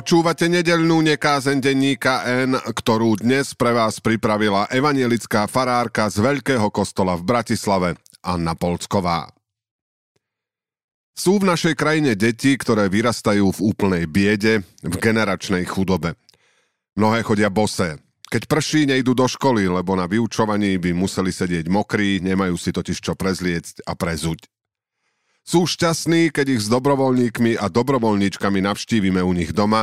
Počúvate nedeľnú nekázen denníka N, ktorú dnes pre vás pripravila evanielická farárka z Veľkého kostola v Bratislave, Anna Polcková. Sú v našej krajine deti, ktoré vyrastajú v úplnej biede, v generačnej chudobe. Mnohé chodia bosé. Keď prší, nejdú do školy, lebo na vyučovaní by museli sedieť mokrí, nemajú si totiž čo prezliecť a prezuť. Sú šťastní, keď ich s dobrovoľníkmi a dobrovoľníčkami navštívime u nich doma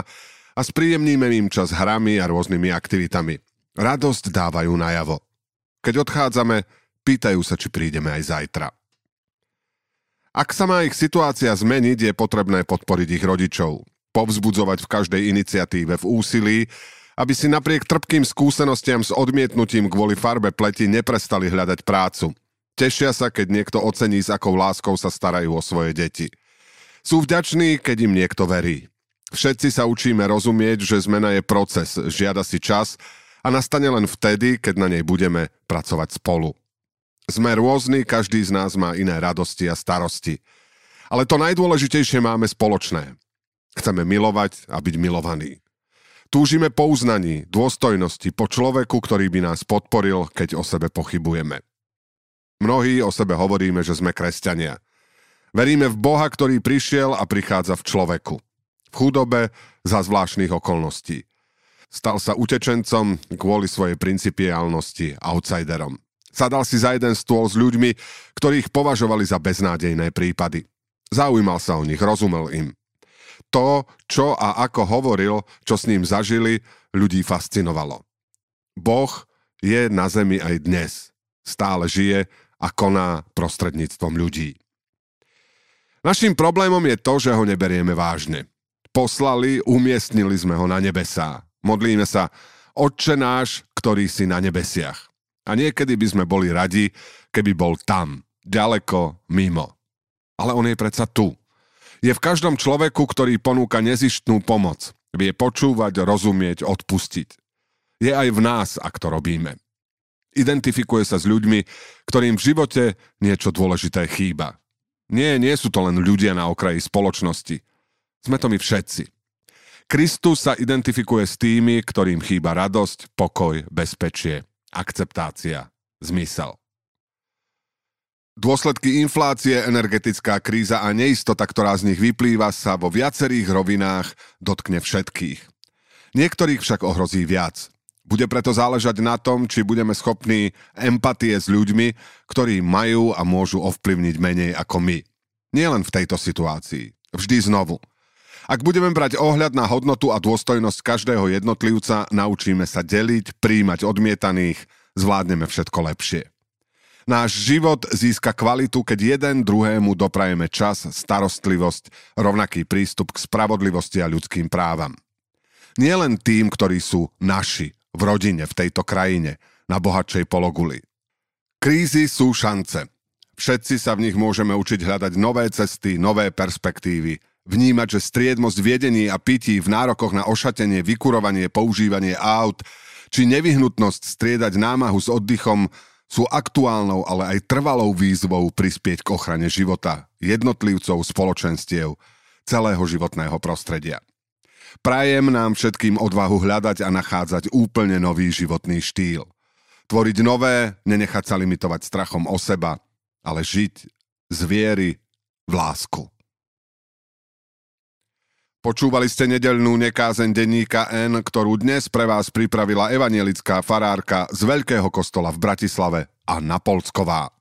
a spríjemníme im čas hrami a rôznymi aktivitami. Radosť dávajú najavo. Keď odchádzame, pýtajú sa, či prídeme aj zajtra. Ak sa má ich situácia zmeniť, je potrebné podporiť ich rodičov. Povzbudzovať v každej iniciatíve v úsilí, aby si napriek trpkým skúsenostiam s odmietnutím kvôli farbe pleti neprestali hľadať prácu – Tešia sa, keď niekto ocení, s akou láskou sa starajú o svoje deti. Sú vďační, keď im niekto verí. Všetci sa učíme rozumieť, že zmena je proces, žiada si čas a nastane len vtedy, keď na nej budeme pracovať spolu. Sme rôzni, každý z nás má iné radosti a starosti. Ale to najdôležitejšie máme spoločné. Chceme milovať a byť milovaní. Túžime po uznaní, dôstojnosti, po človeku, ktorý by nás podporil, keď o sebe pochybujeme. Mnohí o sebe hovoríme, že sme kresťania. Veríme v Boha, ktorý prišiel a prichádza v človeku. V chudobe za zvláštnych okolností. Stal sa utečencom kvôli svojej principiálnosti, outsiderom. Sadal si za jeden stôl s ľuďmi, ktorých považovali za beznádejné prípady. Zaujímal sa o nich, rozumel im. To, čo a ako hovoril, čo s ním zažili, ľudí fascinovalo. Boh je na zemi aj dnes. Stále žije a koná prostredníctvom ľudí. Naším problémom je to, že ho neberieme vážne. Poslali, umiestnili sme ho na nebesá. Modlíme sa, Otče náš, ktorý si na nebesiach. A niekedy by sme boli radi, keby bol tam, ďaleko, mimo. Ale on je predsa tu. Je v každom človeku, ktorý ponúka nezištnú pomoc. Vie počúvať, rozumieť, odpustiť. Je aj v nás, ak to robíme. Identifikuje sa s ľuďmi, ktorým v živote niečo dôležité chýba. Nie, nie sú to len ľudia na okraji spoločnosti. Sme to my všetci. Kristus sa identifikuje s tými, ktorým chýba radosť, pokoj, bezpečie, akceptácia, zmysel. Dôsledky inflácie, energetická kríza a neistota, ktorá z nich vyplýva, sa vo viacerých rovinách dotkne všetkých. Niektorých však ohrozí viac. Bude preto záležať na tom, či budeme schopní empatie s ľuďmi, ktorí majú a môžu ovplyvniť menej ako my. Nielen v tejto situácii. Vždy znovu. Ak budeme brať ohľad na hodnotu a dôstojnosť každého jednotlivca, naučíme sa deliť, príjmať odmietaných, zvládneme všetko lepšie. Náš život získa kvalitu, keď jeden druhému doprajeme čas, starostlivosť, rovnaký prístup k spravodlivosti a ľudským právam. Nie len tým, ktorí sú naši, v rodine, v tejto krajine, na bohatšej pologuli. Krízy sú šance. Všetci sa v nich môžeme učiť hľadať nové cesty, nové perspektívy, vnímať, že striednosť viedení a pití v nárokoch na ošatenie, vykurovanie, používanie aut, či nevyhnutnosť striedať námahu s oddychom sú aktuálnou, ale aj trvalou výzvou prispieť k ochrane života, jednotlivcov, spoločenstiev, celého životného prostredia. Prajem nám všetkým odvahu hľadať a nachádzať úplne nový životný štýl. Tvoriť nové, nenechať sa limitovať strachom o seba, ale žiť z viery v lásku. Počúvali ste nedeľnú nekázeň denníka N, ktorú dnes pre vás pripravila evanielická farárka z Veľkého kostola v Bratislave Anna Polcková.